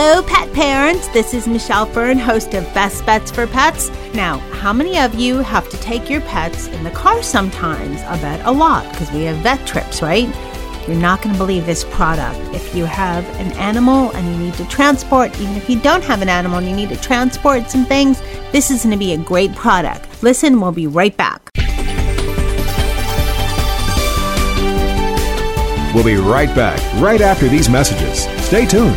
Hello, pet parents. This is Michelle Fern, host of Best Bets for Pets. Now, how many of you have to take your pets in the car sometimes? I bet a lot because we have vet trips, right? You're not going to believe this product. If you have an animal and you need to transport, even if you don't have an animal and you need to transport some things, this is going to be a great product. Listen, we'll be right back. We'll be right back right after these messages. Stay tuned.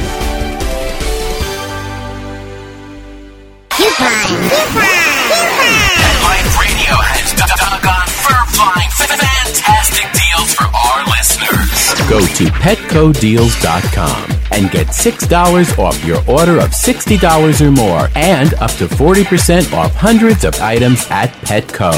Go to petcodeals.com and get $6 off your order of $60 or more and up to 40% off hundreds of items at Petco.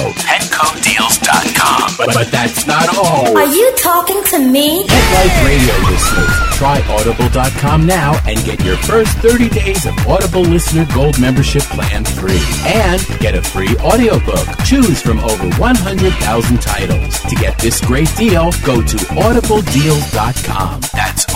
Petcodeals.com. But, but that's not all. Are you talking to me? Pet Life Radio listeners, try audible.com now and get your first 30 days of Audible Listener Gold membership plan free. And get a free audiobook. Choose from over 100,000 titles. To get this great deal, go to audibledeals.com. That's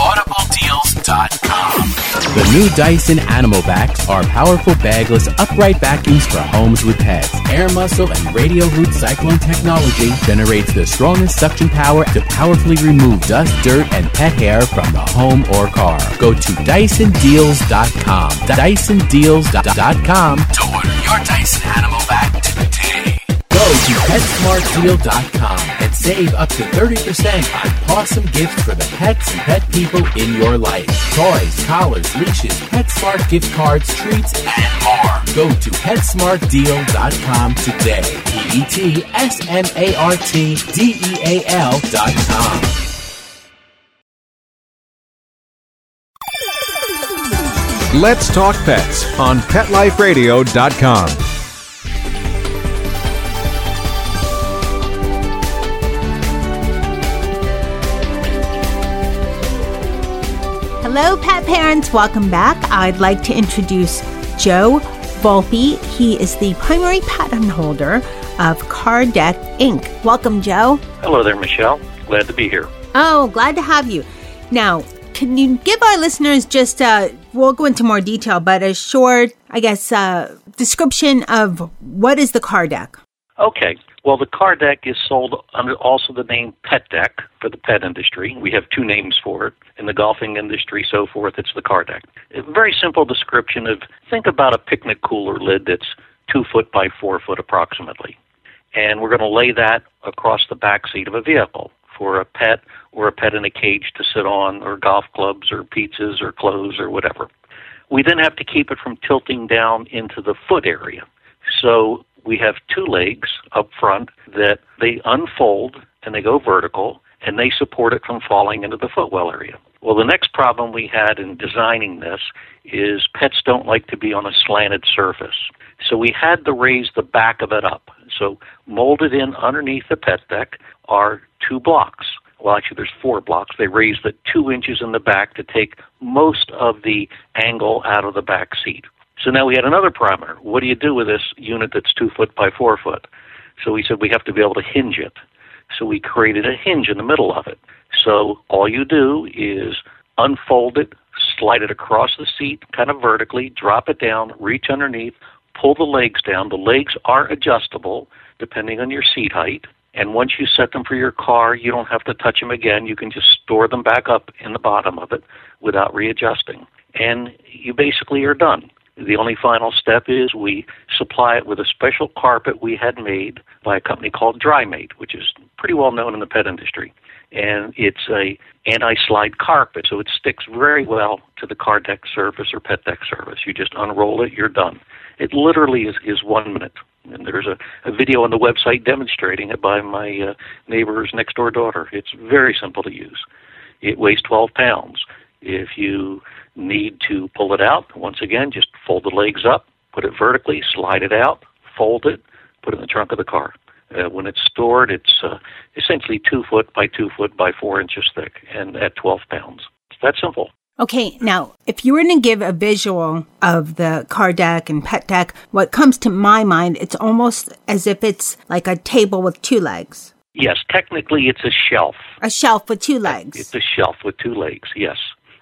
The new Dyson Animal Vacs are powerful bagless upright vacuums for homes with pets. Air muscle and radial root cyclone technology generates the strongest suction power to powerfully remove dust, dirt, and pet hair from the home or car. Go to DysonDeals.com. DysonDeals.com To order your Dyson Animal Vac today. Go to PetSmartDeal.com save up to 30% on awesome gifts for the pets and pet people in your life. Toys, collars, leashes, PetSmart gift cards, treats, and more. Go to PetSmartDeal.com today. P-E-T-S-M-A-R-T-D-E-A-L dot com. Let's talk pets on PetLifeRadio.com. Hello, pet parents. Welcome back. I'd like to introduce Joe Volpe. He is the primary patent holder of Car Deck Inc. Welcome, Joe. Hello there, Michelle. Glad to be here. Oh, glad to have you. Now, can you give our listeners just uh we'll go into more detail, but a short, I guess, uh description of what is the car deck? Okay. Well, the car deck is sold under also the name Pet Deck for the pet industry. We have two names for it. In the golfing industry, so forth, it's the car deck. A very simple description of think about a picnic cooler lid that's two foot by four foot approximately. And we're going to lay that across the back seat of a vehicle for a pet or a pet in a cage to sit on, or golf clubs, or pizzas, or clothes, or whatever. We then have to keep it from tilting down into the foot area. So we have two legs up front that they unfold and they go vertical and they support it from falling into the footwell area. Well, the next problem we had in designing this is pets don't like to be on a slanted surface. So we had to raise the back of it up. So molded in underneath the pet deck are two blocks. Well, actually, there's four blocks. They raised it two inches in the back to take most of the angle out of the back seat. So now we had another parameter. What do you do with this unit that's two foot by four foot? So we said we have to be able to hinge it. So we created a hinge in the middle of it. So all you do is unfold it, slide it across the seat, kind of vertically, drop it down, reach underneath, pull the legs down. The legs are adjustable depending on your seat height. And once you set them for your car, you don't have to touch them again. You can just store them back up in the bottom of it without readjusting. And you basically are done. The only final step is we supply it with a special carpet we had made by a company called DryMate, which is pretty well known in the pet industry. And it's a anti-slide carpet, so it sticks very well to the car deck surface or pet deck surface. You just unroll it, you're done. It literally is, is one minute. And there's a, a video on the website demonstrating it by my uh, neighbor's next door daughter. It's very simple to use. It weighs 12 pounds. If you need to pull it out, once again, just fold the legs up, put it vertically, slide it out, fold it, put it in the trunk of the car. Uh, when it's stored, it's uh, essentially two foot by two foot by four inches thick, and at 12 pounds. It's that simple. Okay, now, if you were to give a visual of the car deck and pet deck, what comes to my mind, it's almost as if it's like a table with two legs. Yes, technically it's a shelf. A shelf with two legs. It's a shelf with two legs, yes.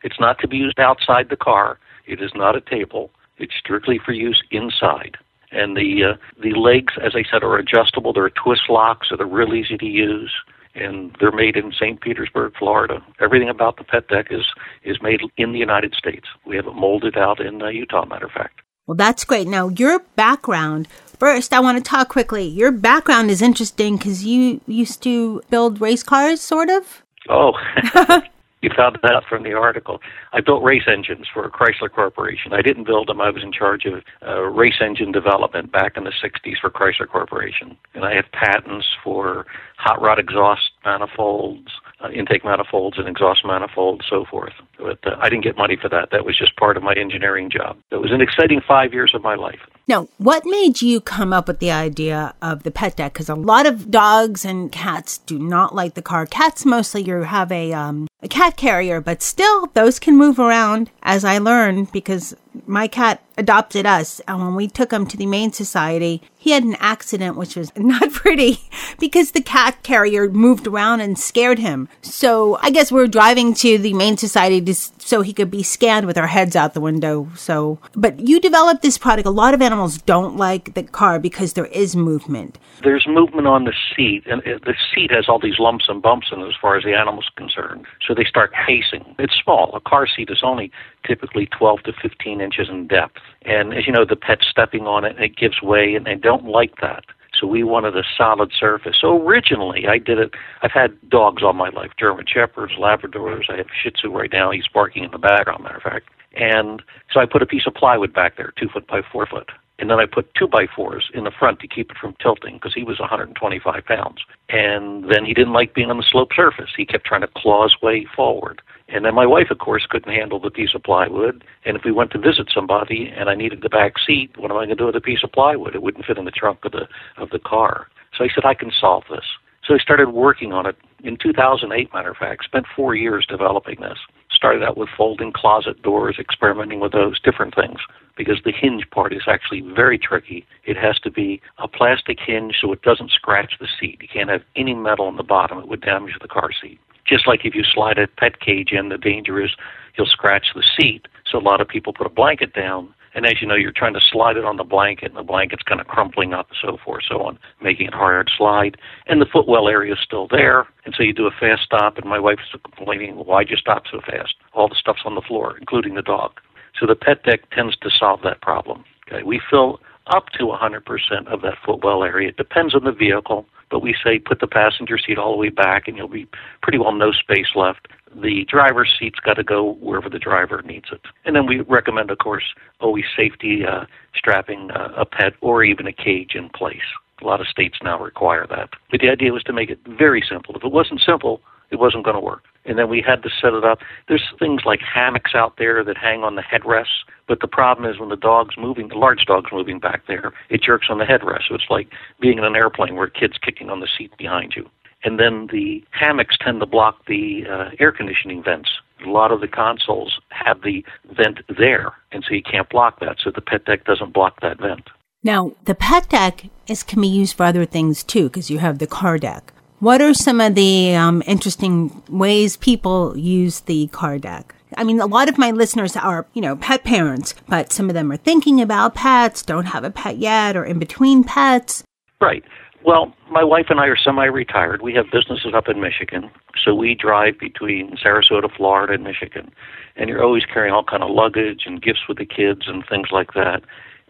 It's not to be used outside the car. It is not a table. It's strictly for use inside. And the uh, the legs, as I said, are adjustable. They're twist locks, so they're real easy to use and they're made in St. Petersburg, Florida. Everything about the pet deck is is made in the United States. We have it molded out in uh, Utah, matter of fact. Well, that's great. Now, your background. First, I want to talk quickly. Your background is interesting because you used to build race cars, sort of. Oh, you found that out from the article. I built race engines for Chrysler Corporation. I didn't build them. I was in charge of uh, race engine development back in the 60s for Chrysler Corporation. And I have patents for hot rod exhaust manifolds, uh, intake manifolds, and exhaust manifolds, so forth. But uh, I didn't get money for that. That was just part of my engineering job. It was an exciting five years of my life. Now, what made you come up with the idea of the pet deck? Because a lot of dogs and cats do not like the car. Cats mostly you have a um, a cat carrier, but still those can move around. As I learned, because my cat adopted us, and when we took him to the Humane Society, he had an accident which was not pretty because the cat carrier moved around and scared him. So I guess we are driving to the Humane Society to, so he could be scanned with our heads out the window. So, but you developed this product. A lot of animals don't like the car because there is movement. There's movement on the seat, and uh, the seat has all these lumps and bumps in it as far as the animal's concerned. So they start pacing. It's small. A car seat is only typically 12 to 15 inches in depth. And as you know, the pet's stepping on it and it gives way, and they don't like that. So we wanted a solid surface. So originally, I did it. I've had dogs all my life German Shepherds, Labradors. I have Shih Tzu right now. He's barking in the background, matter of fact. And so I put a piece of plywood back there, two foot by four foot. And then I put two by fours in the front to keep it from tilting because he was 125 pounds. And then he didn't like being on the slope surface. He kept trying to claw his way forward. And then my wife, of course, couldn't handle the piece of plywood. And if we went to visit somebody and I needed the back seat, what am I going to do with a piece of plywood? It wouldn't fit in the trunk of the of the car. So I said I can solve this. So I started working on it in 2008. Matter of fact, spent four years developing this. Started out with folding closet doors, experimenting with those different things because the hinge part is actually very tricky. It has to be a plastic hinge so it doesn't scratch the seat. You can't have any metal on the bottom; it would damage the car seat. Just like if you slide a pet cage in, the danger is you'll scratch the seat. So a lot of people put a blanket down, and as you know, you're trying to slide it on the blanket, and the blanket's kind of crumpling up, and so forth, so on, making it harder to slide. And the footwell area is still there, and so you do a fast stop, and my wife's complaining, why'd you stop so fast? All the stuff's on the floor, including the dog. So the pet deck tends to solve that problem. Okay, we fill up to 100% of that footwell area. It depends on the vehicle but we say put the passenger seat all the way back and you'll be pretty well no space left. The driver's seat's got to go wherever the driver needs it. And then we recommend, of course, always safety uh, strapping uh, a pet or even a cage in place. A lot of states now require that. But the idea was to make it very simple. If it wasn't simple, it wasn't going to work. And then we had to set it up. There's things like hammocks out there that hang on the headrests, but the problem is when the dog's moving, the large dog's moving back there, it jerks on the headrest. So it's like being in an airplane where a kid's kicking on the seat behind you. And then the hammocks tend to block the uh, air conditioning vents. A lot of the consoles have the vent there, and so you can't block that. So the pet deck doesn't block that vent. Now, the pet deck is can be used for other things too, because you have the car deck. What are some of the um, interesting ways people use the car deck? I mean, a lot of my listeners are, you know, pet parents, but some of them are thinking about pets, don't have a pet yet, or in between pets. Right. Well, my wife and I are semi-retired. We have businesses up in Michigan, so we drive between Sarasota, Florida, and Michigan, and you're always carrying all kind of luggage and gifts with the kids and things like that.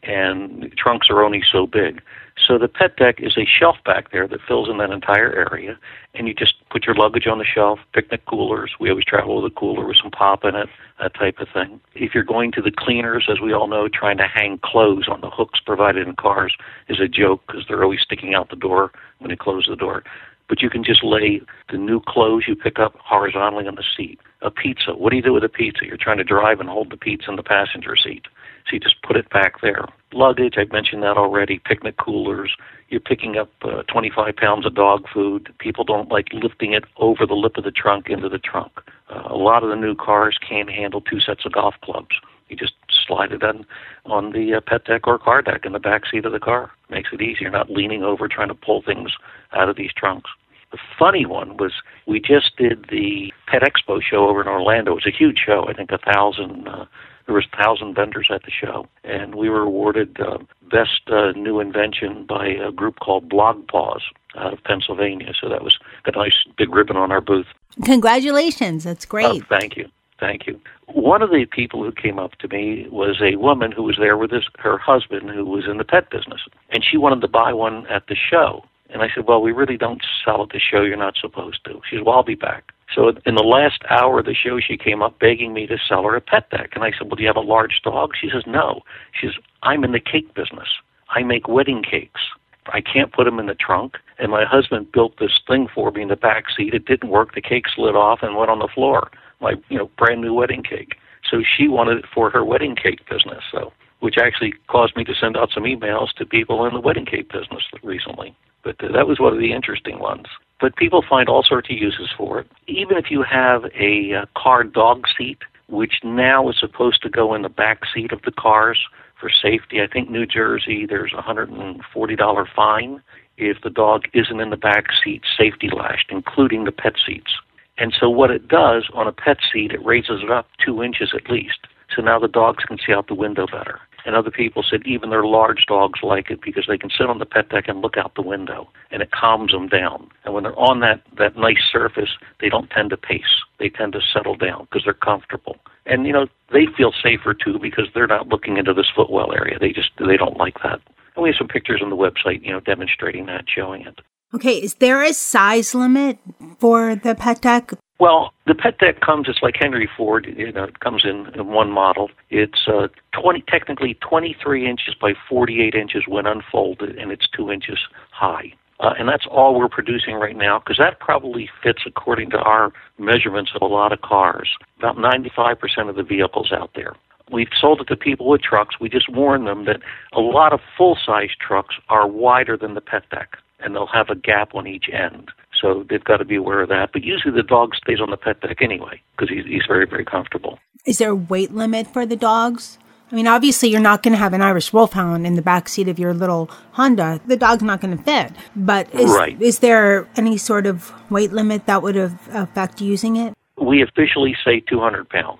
And trunks are only so big. So the pet deck is a shelf back there that fills in that entire area, and you just put your luggage on the shelf, picnic coolers. We always travel with a cooler with some pop in it, that type of thing. If you're going to the cleaners, as we all know, trying to hang clothes on the hooks provided in cars is a joke because they're always sticking out the door when you close the door. But you can just lay the new clothes you pick up horizontally on the seat. A pizza. What do you do with a pizza? You're trying to drive and hold the pizza in the passenger seat. So you just put it back there. Luggage, I've mentioned that already. Picnic coolers. You're picking up uh, 25 pounds of dog food. People don't like lifting it over the lip of the trunk into the trunk. Uh, a lot of the new cars can't handle two sets of golf clubs. You just slide it on on the uh, pet deck or car deck in the back seat of the car. Makes it. You're not leaning over trying to pull things out of these trunks. The funny one was we just did the Pet Expo show over in Orlando. It was a huge show. I think a thousand. Uh, there was a thousand vendors at the show, and we were awarded uh, best uh, new invention by a group called BlogPaws out of Pennsylvania. So that was a nice big ribbon on our booth. Congratulations. That's great. Oh, thank you. Thank you. One of the people who came up to me was a woman who was there with his, her husband who was in the pet business. And she wanted to buy one at the show. And I said, Well, we really don't sell at the show. You're not supposed to. She said, Well, I'll be back. So in the last hour of the show, she came up begging me to sell her a pet deck. And I said, Well, do you have a large dog? She says, No. She says, I'm in the cake business. I make wedding cakes. I can't put them in the trunk. And my husband built this thing for me in the back seat. It didn't work. The cake slid off and went on the floor. My, you know, brand new wedding cake. So she wanted it for her wedding cake business. So, which actually caused me to send out some emails to people in the wedding cake business recently. But that was one of the interesting ones. But people find all sorts of uses for it. Even if you have a uh, car dog seat, which now is supposed to go in the back seat of the cars for safety. I think New Jersey there's a hundred and forty dollar fine if the dog isn't in the back seat safety lashed, including the pet seats. And so what it does on a pet seat, it raises it up two inches at least. So now the dogs can see out the window better. And other people said even their large dogs like it because they can sit on the pet deck and look out the window and it calms them down. And when they're on that, that nice surface, they don't tend to pace. They tend to settle down because they're comfortable. And, you know, they feel safer too because they're not looking into this footwell area. They just, they don't like that. And we have some pictures on the website, you know, demonstrating that, showing it. Okay, is there a size limit for the pet deck? Well, the pet deck comes. It's like Henry Ford. You know, it comes in, in one model. It's uh, twenty, technically twenty-three inches by forty-eight inches when unfolded, and it's two inches high. Uh, and that's all we're producing right now because that probably fits according to our measurements of a lot of cars. About 95% of the vehicles out there. We've sold it to people with trucks. We just warn them that a lot of full size trucks are wider than the pet deck and they'll have a gap on each end. So they've got to be aware of that. But usually the dog stays on the pet deck anyway because he's, he's very, very comfortable. Is there a weight limit for the dogs? I mean, obviously, you're not going to have an Irish Wolfhound in the back seat of your little Honda. The dog's not going to fit. But is, Right. is there any sort of weight limit that would have affect using it? We officially say 200 pounds.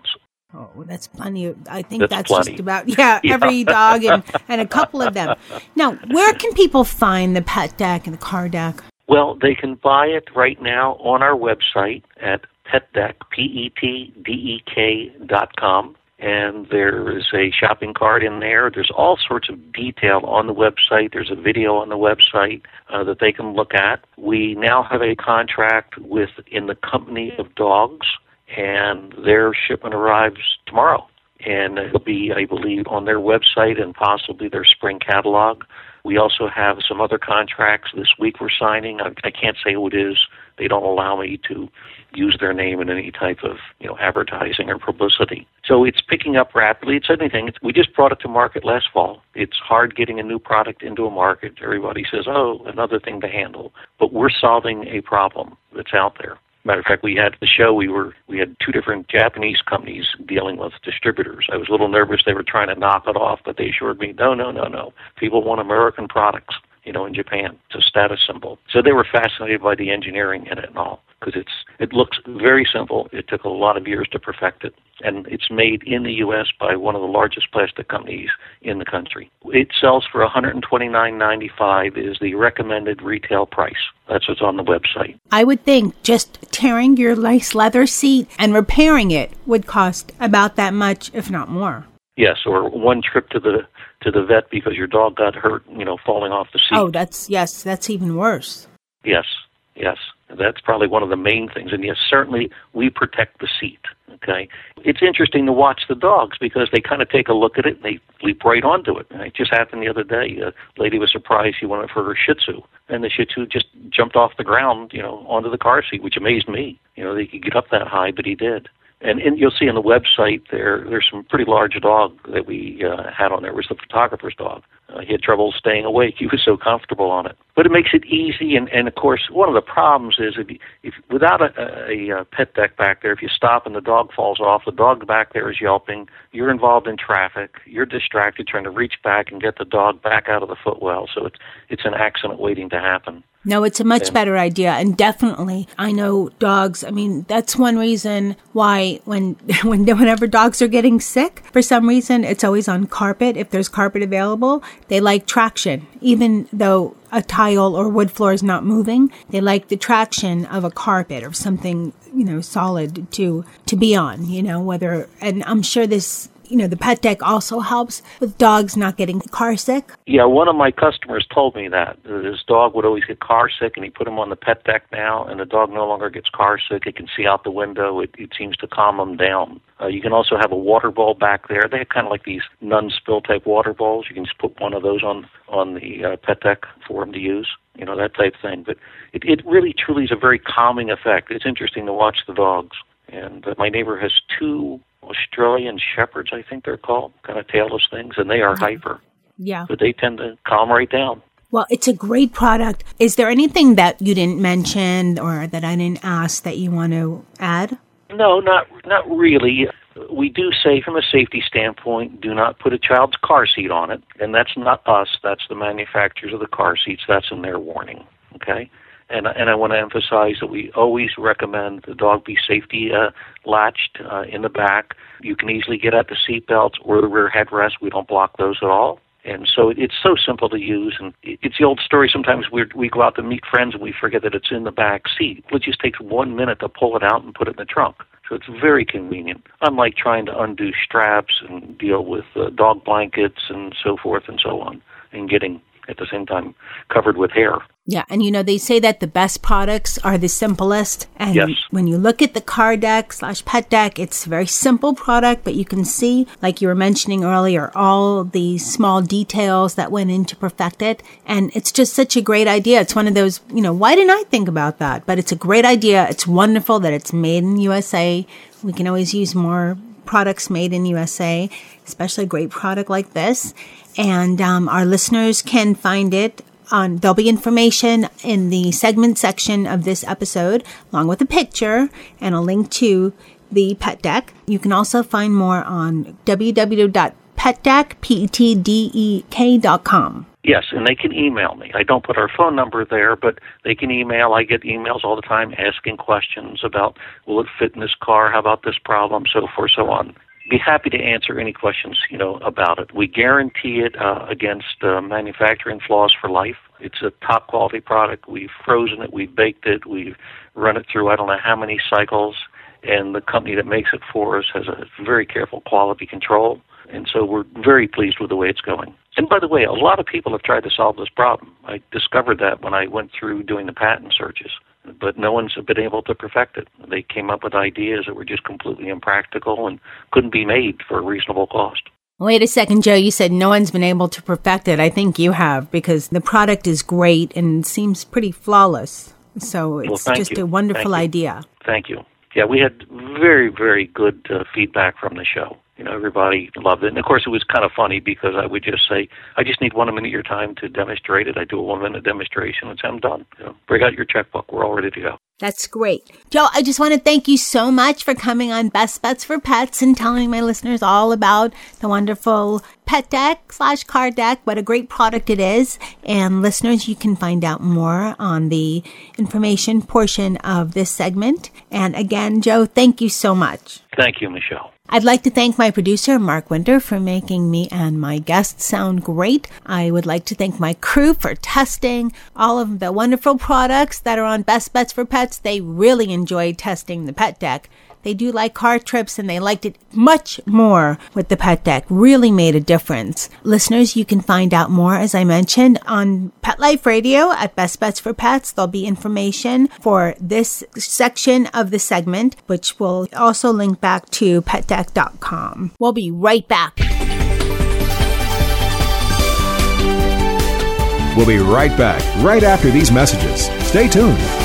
Oh, that's plenty. Of, I think That's that's, plenty. just about yeah, Yeah. every dog and, and a couple of them. Now, where can people find the pet deck and the car deck? Well, they can buy it right now on our website at petdeck, P-E-T-D-E-K dot com. And there is a shopping cart in there. There's all sorts of detail on the website. There's a video on the website uh, that they can look at. We now have a contract with in the company of dogs, and their shipment arrives tomorrow. And it'll be, I believe, on their website and possibly their spring catalog. We also have some other contracts this week we're signing. I, I can't say who it is. They don't allow me to use their name in any type of you know advertising or publicity. So it's picking up rapidly. It's anything. It's, we just brought it to market last fall. It's hard getting a new product into a market. Everybody says, "Oh, another thing to handle," but we're solving a problem that's out there. Matter of fact, we had the show. We were we had two different Japanese companies dealing with distributors. I was a little nervous they were trying to knock it off, but they assured me, no, no, no, no. People want American products. You know, in Japan, it's a status symbol. So they were fascinated by the engineering in it and all, because it's it looks very simple. It took a lot of years to perfect it, and it's made in the U.S. by one of the largest plastic companies in the country. It sells for $129.95 is the recommended retail price. That's what's on the website. I would think just tearing your nice leather seat and repairing it would cost about that much, if not more. Yes, or one trip to the to the vet because your dog got hurt, you know, falling off the seat. Oh, that's yes, that's even worse. Yes, yes. That's probably one of the main things. And yes, certainly we protect the seat. Okay. It's interesting to watch the dogs because they kind of take a look at it and they leap right onto it. And it just happened the other day. A lady was surprised she wanted for her Shih Tzu, and the Shih Tzu just jumped off the ground, you know, onto the car seat, which amazed me. You know, they could get up that high, but he did. And in, you'll see on the website there, there's some pretty large dog that we uh, had on there. It was the photographer's dog. Uh, he had trouble staying awake. He was so comfortable on it. But it makes it easy. And, and of course, one of the problems is if, you, if without a, a, a pet deck back there, if you stop and the dog falls off, the dog back there is yelping. You're involved in traffic. You're distracted trying to reach back and get the dog back out of the footwell. So it's it's an accident waiting to happen. No, it's a much better idea. And definitely, I know dogs. I mean, that's one reason why when, when, whenever dogs are getting sick, for some reason, it's always on carpet. If there's carpet available, they like traction. Even though a tile or wood floor is not moving, they like the traction of a carpet or something, you know, solid to, to be on, you know, whether, and I'm sure this you know, the pet deck also helps with dogs not getting car sick? Yeah, one of my customers told me that. His dog would always get car sick, and he put him on the pet deck now, and the dog no longer gets car sick. It can see out the window. It, it seems to calm him down. Uh, you can also have a water bowl back there. They have kind of like these non-spill type water bowls. You can just put one of those on on the uh, pet deck for him to use. You know that type thing. But it, it really truly is a very calming effect. It's interesting to watch the dogs. And uh, my neighbor has two Australian shepherds, I think they're called, kind of tailless things, and they are hyper. Yeah. But they tend to calm right down. Well, it's a great product. Is there anything that you didn't mention or that I didn't ask that you want to add? No, not not really. We do say from a safety standpoint, do not put a child's car seat on it, and that's not us. That's the manufacturers of the car seats. That's in their warning. Okay. And, and I want to emphasize that we always recommend the dog be safety uh, latched uh, in the back. You can easily get at the seat belts or the rear headrest. We don't block those at all. And so it's so simple to use. And it's the old story. Sometimes we we go out to meet friends and we forget that it's in the back seat. It just takes one minute to pull it out and put it in the trunk. So it's very convenient. Unlike trying to undo straps and deal with uh, dog blankets and so forth and so on, and getting at the same time covered with hair. Yeah, and you know they say that the best products are the simplest. And yes. when you look at the car deck slash pet deck, it's a very simple product, but you can see, like you were mentioning earlier, all the small details that went in to perfect it. And it's just such a great idea. It's one of those, you know, why didn't I think about that? But it's a great idea. It's wonderful that it's made in USA. We can always use more products made in USA, especially a great product like this. And um, our listeners can find it on there'll be information in the segment section of this episode along with a picture and a link to the pet deck you can also find more on www.petdeck.com Yes, and they can email me. I don't put our phone number there, but they can email. I get emails all the time asking questions about will it fit in this car? How about this problem? So forth, so on be happy to answer any questions you know about it. We guarantee it uh, against uh, manufacturing flaws for life. It's a top quality product. We've frozen it, we've baked it, we've run it through I don't know how many cycles, and the company that makes it for us has a very careful quality control. And so we're very pleased with the way it's going. And by the way, a lot of people have tried to solve this problem. I discovered that when I went through doing the patent searches but no one's been able to perfect it. They came up with ideas that were just completely impractical and couldn't be made for a reasonable cost. Wait a second, Joe. You said no one's been able to perfect it. I think you have because the product is great and seems pretty flawless. So it's well, just you. a wonderful thank idea. Thank you. Yeah, we had very, very good uh, feedback from the show you know, everybody loved it. And of course, it was kind of funny because I would just say, I just need one minute of your time to demonstrate it. I do a one minute demonstration and say, I'm done. You know, bring out your checkbook. We're all ready to go. That's great. Joe, I just want to thank you so much for coming on Best Bets for Pets and telling my listeners all about the wonderful pet deck slash car deck, what a great product it is. And listeners, you can find out more on the information portion of this segment. And again, Joe, thank you so much. Thank you, Michelle. I'd like to thank my producer, Mark Winter, for making me and my guests sound great. I would like to thank my crew for testing all of the wonderful products that are on Best Bets for Pets. They really enjoyed testing the pet deck. They do like car trips and they liked it much more with the pet deck. Really made a difference. Listeners, you can find out more, as I mentioned, on Pet Life Radio at Best Bets for Pets. There'll be information for this section of the segment, which will also link back to petdeck.com. We'll be right back. We'll be right back right after these messages. Stay tuned.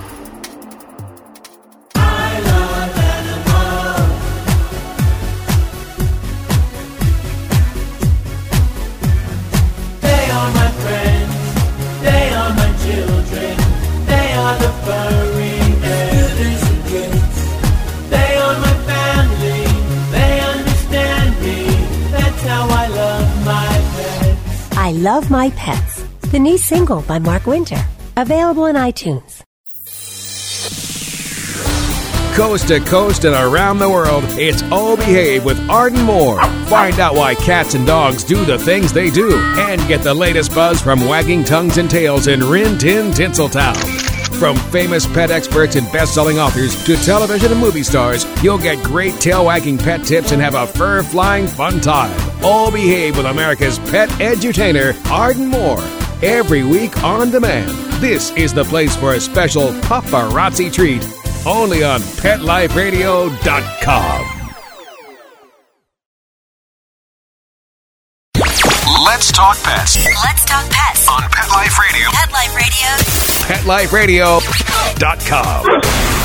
Love My Pets, the new single by Mark Winter. Available in iTunes. Coast to coast and around the world, it's All Behave with Arden Moore. Find out why cats and dogs do the things they do and get the latest buzz from wagging tongues and tails in Rin Tin Tinseltown. From famous pet experts and best-selling authors to television and movie stars, you'll get great tail-wagging pet tips and have a fur-flying fun time. All Behave with America's pet edutainer, Arden Moore. Every week on demand. This is the place for a special paparazzi treat only on PetLifeRadio.com. Let's talk pets Let's talk pets. on Pet Life Radio. Pet Life Radio. PetLifeRadio.com.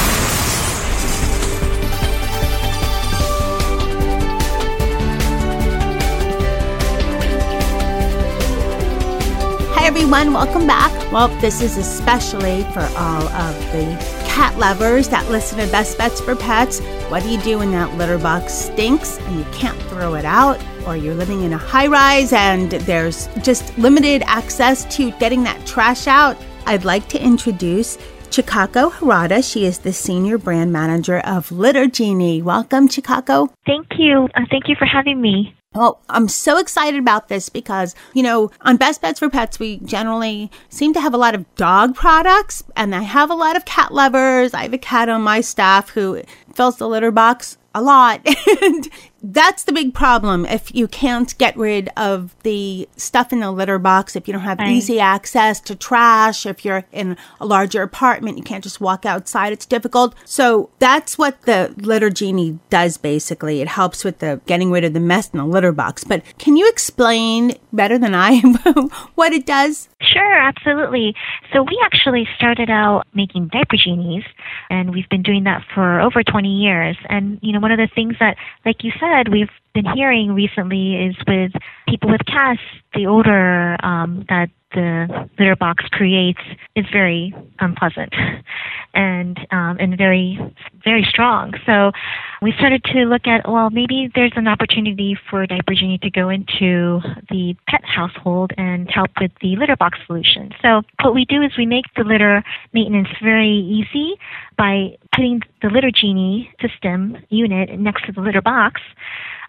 everyone. Welcome back. Well, this is especially for all of the cat lovers that listen to Best Bets for Pets. What do you do when that litter box stinks and you can't throw it out? Or you're living in a high rise and there's just limited access to getting that trash out? I'd like to introduce Chikako Harada. She is the senior brand manager of Litter Genie. Welcome, Chikako. Thank you. Uh, thank you for having me. Well, I'm so excited about this because, you know, on Best Bets for Pets, we generally seem to have a lot of dog products, and I have a lot of cat lovers. I have a cat on my staff who fills the litter box a lot. and that's the big problem. If you can't get rid of the stuff in the litter box, if you don't have Right. easy access to trash, if you're in a larger apartment, you can't just walk outside, it's difficult. So that's what the litter genie does basically. It helps with the getting rid of the mess in the litter box. But can you explain better than I what it does? Sure, absolutely. So we actually started out making diaper genies, and we've been doing that for over 20 years. And you know, one of the things that, like you said, we've been hearing recently is with people with cats, the odor um, that the litter box creates is very unpleasant and um, and very very strong. So we started to look at well maybe there's an opportunity for Diaper Genie to go into the pet household and help with the litter box solution. So what we do is we make the litter maintenance very easy by putting the litter genie system unit next to the litter box.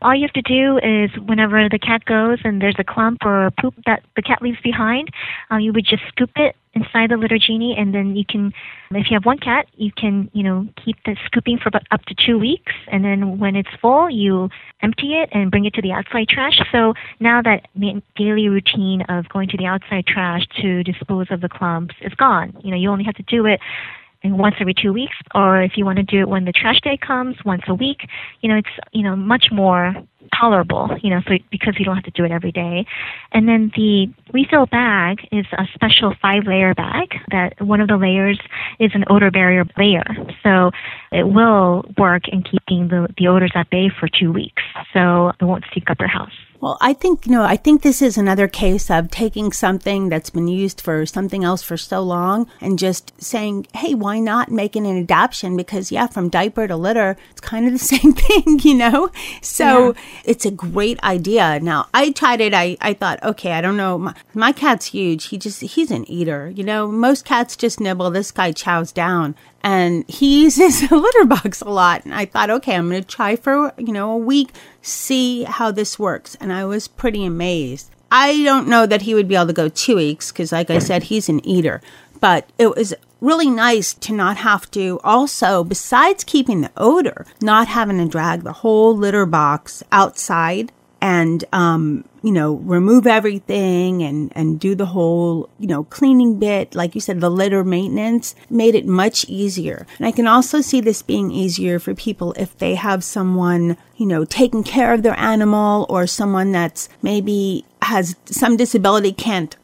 All you have to do is whenever the cat goes and there's a clump or a poop that the cat leaves behind, uh, you would just scoop it inside the litter genie, and then you can, if you have one cat, you can, you know, keep the scooping for about up to two weeks, and then when it's full, you empty it and bring it to the outside trash. So now that daily routine of going to the outside trash to dispose of the clumps is gone. You know, you only have to do it once every two weeks, or if you want to do it when the trash day comes, once a week. You know, it's you know much more tolerable. You know, so because you don't have to do it every day. And then the refill bag is a special five-layer bag. That one of the layers is an odor barrier layer, so it will work in keeping the the odors at bay for two weeks. So it won't stink up your house. Well, I think, you know, I think this is another case of taking something that's been used for something else for so long and just saying, hey, why not making an adaptation? Because, yeah, from diaper to litter, it's kind of the same thing, you know? So yeah. It's a great idea. Now, I tried it. I, I thought, okay, I don't know. My, my cat's huge. He just, he's an eater. You know, most cats just nibble. This guy chows down and he uses a litter box a lot. And I thought, okay, I'm going to try for, you know, a week, see how this works. And I was pretty amazed. I don't know that he would be able to go two weeks because, like I said, he's an eater. But it was really nice to not have to also, besides keeping the odor, not having to drag the whole litter box outside and um, you know remove everything and and do the whole you know cleaning bit. Like you said the litter maintenance made it much easier. And i can also see this being easier for people if they have someone you know taking care of their animal or someone that's maybe has some disability can't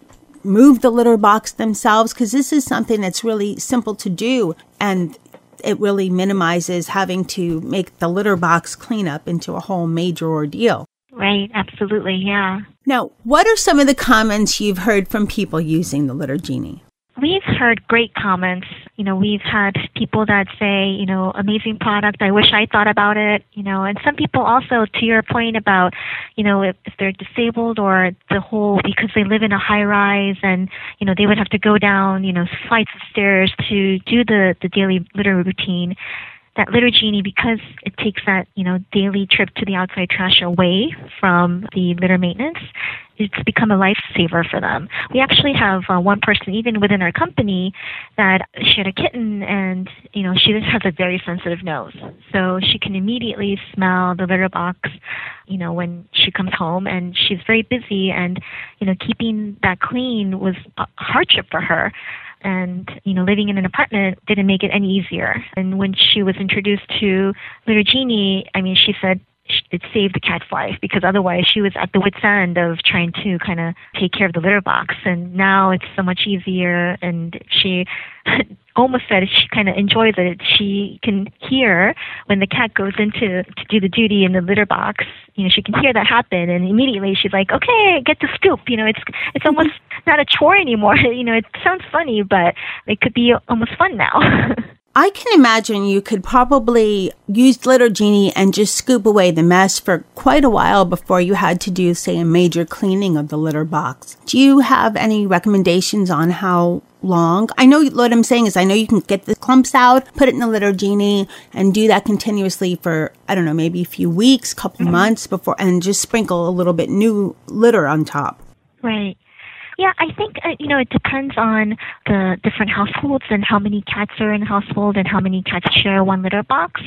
move the litter box themselves because this is something that's really simple to do and it really minimizes having to make the litter box cleanup into a whole major ordeal. Right, absolutely, yeah. Now, what are some of the comments you've heard from people using the Litter Genie? We've heard great comments. You know, we've had people that say, you know, amazing product. I wish I thought about it. You know, and some people also, to your point about, you know, if, if they're disabled or the whole because they live in a high rise and you know they would have to go down, you know, flights of stairs to do the the daily litter routine that litter genie because it takes that you know daily trip to the outside trash away from the litter maintenance it's become a lifesaver for them. We actually have uh, one person even within our company that she had a kitten and you know she just has a very sensitive nose. So she can immediately smell the litter box you know when she comes home and she's very busy and you know keeping that clean was a hardship for her and you know living in an apartment didn't make it any easier. And when she was introduced to litter genie i mean she said it saved the cat's life because otherwise she was at the wit's end of trying to kind of take care of the litter box. And now it's so much easier and she almost said she kind of enjoys it. She can hear when the cat goes into to do the duty in the litter box you know she can hear that happen and immediately she's like okay get the scoop. You know it's it's almost not a chore anymore. You know it sounds funny but it could be almost fun now I can imagine you could probably use Litter Genie and just scoop away the mess for quite a while before you had to do, say, a major cleaning of the litter box. Do you have any recommendations on how long? I know what I'm saying is I know you can get the clumps out, put it in the Litter Genie, and do that continuously for, I don't know, maybe a few weeks, couple mm-hmm. months before, and just sprinkle a little bit new litter on top. Right. Yeah, I think uh, you know it depends on the different households and how many cats are in a household and how many cats share one litter box.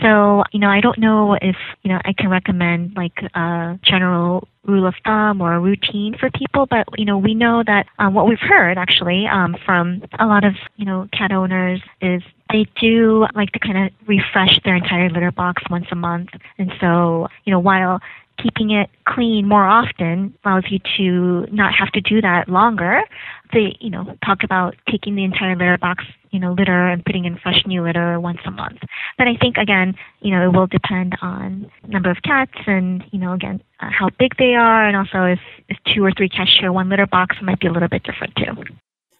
So you know, I don't know if you know I can recommend like a general rule of thumb or a routine for people, but you know we know that um, what we've heard actually um, from a lot of you know cat owners is they do like to kind of refresh their entire litter box once a month. And so, you know, while keeping it clean more often allows you to not have to do that longer. They, you know, talk about taking the entire litter box, you know, litter and putting in fresh new litter once a month. But I think again, you know, it will depend on number of cats and, you know, again, uh, how big they are, and also if, if two or three cats share one litter box, it might be a little bit different too.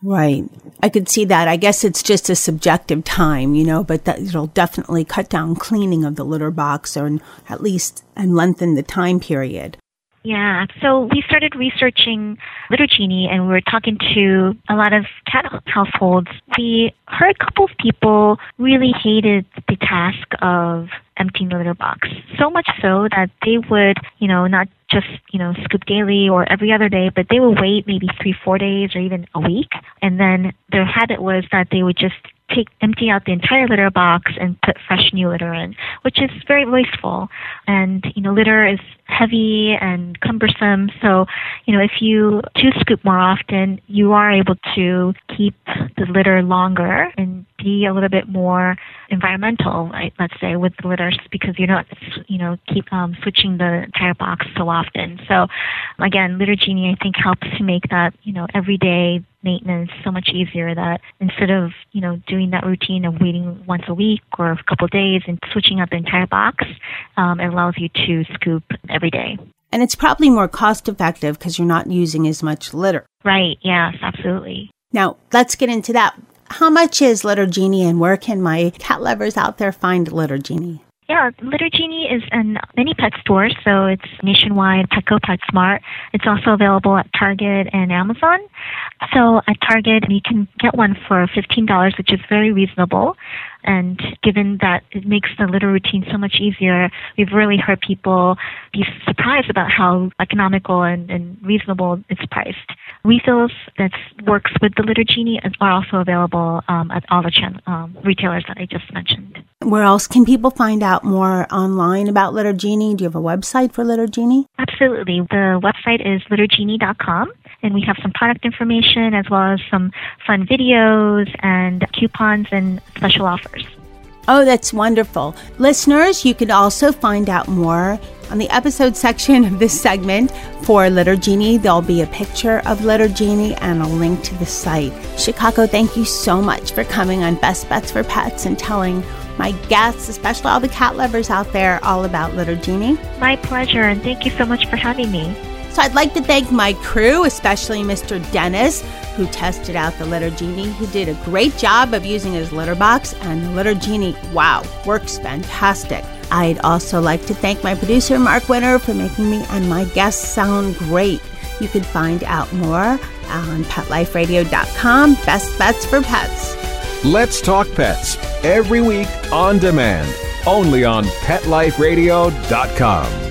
Right. I could see that. I guess it's just a subjective time, you know, but that it'll definitely cut down cleaning of the litter box or at least and lengthen the time period. Yeah, so we started researching Litter Genie and we were talking to a lot of cat households. We heard a couple of people really hated the task of emptying the litter box. So much so that they would, you know, not just, you know, scoop daily or every other day, but they would wait maybe three, four days or even a week. And then their habit was that they would just take empty out the entire litter box and put fresh new litter in, which is very wasteful. And you know, litter is heavy and cumbersome. So, you know, if you do scoop more often, you are able to keep the litter longer and be a little bit more environmental, right, let's say, with the litters because you're not, you know, keep um, switching the entire box so often. So, again, Litter Genie, I think, helps to make that, you know, everyday maintenance so much easier that instead of, you know, doing that routine of waiting once a week or a couple of days and switching out the entire box, um, it allows you to scoop every day. And it's probably more cost effective because you're not using as much litter. Right. Yes, absolutely. Now, let's get into that. How much is Litter Genie and where can my cat lovers out there find Litter Genie? Yeah, Litter Genie is in many pet stores, so it's nationwide, Petco, PetSmart. It's also available at Target and Amazon. So at Target, you can get one for $15, which is very reasonable. And given that it makes the litter routine so much easier, we've really heard people be surprised about how economical and, and reasonable it's priced. Refills that works with the Litter Genie are also available um, at all the chan- um, retailers that I just mentioned. Where else can people find out more online about Litter Genie? Do you have a website for Litter Genie? Absolutely. The website is littergenie.com, and we have some product information as well as some fun videos and coupons and special offers. Oh, that's wonderful. Listeners, you can also find out more on the episode section of this segment for Litter Genie. There'll be a picture of Litter Genie and a link to the site. Chicago, thank you so much for coming on Best Bets for Pets and telling my guests, especially all the cat lovers out there, all about Litter Genie. My pleasure, and thank you so much for having me. So I'd like to thank my crew, especially Mr. Dennis, who tested out the Litter Genie. He did a great job of using his litter box, and the Litter Genie, wow, works fantastic. I'd also like to thank my producer, Mark Winter, for making me and my guests sound great. You can find out more on PetLifeRadio.com. Best bets for pets. Let's talk pets every week on demand, only on PetLifeRadio.com.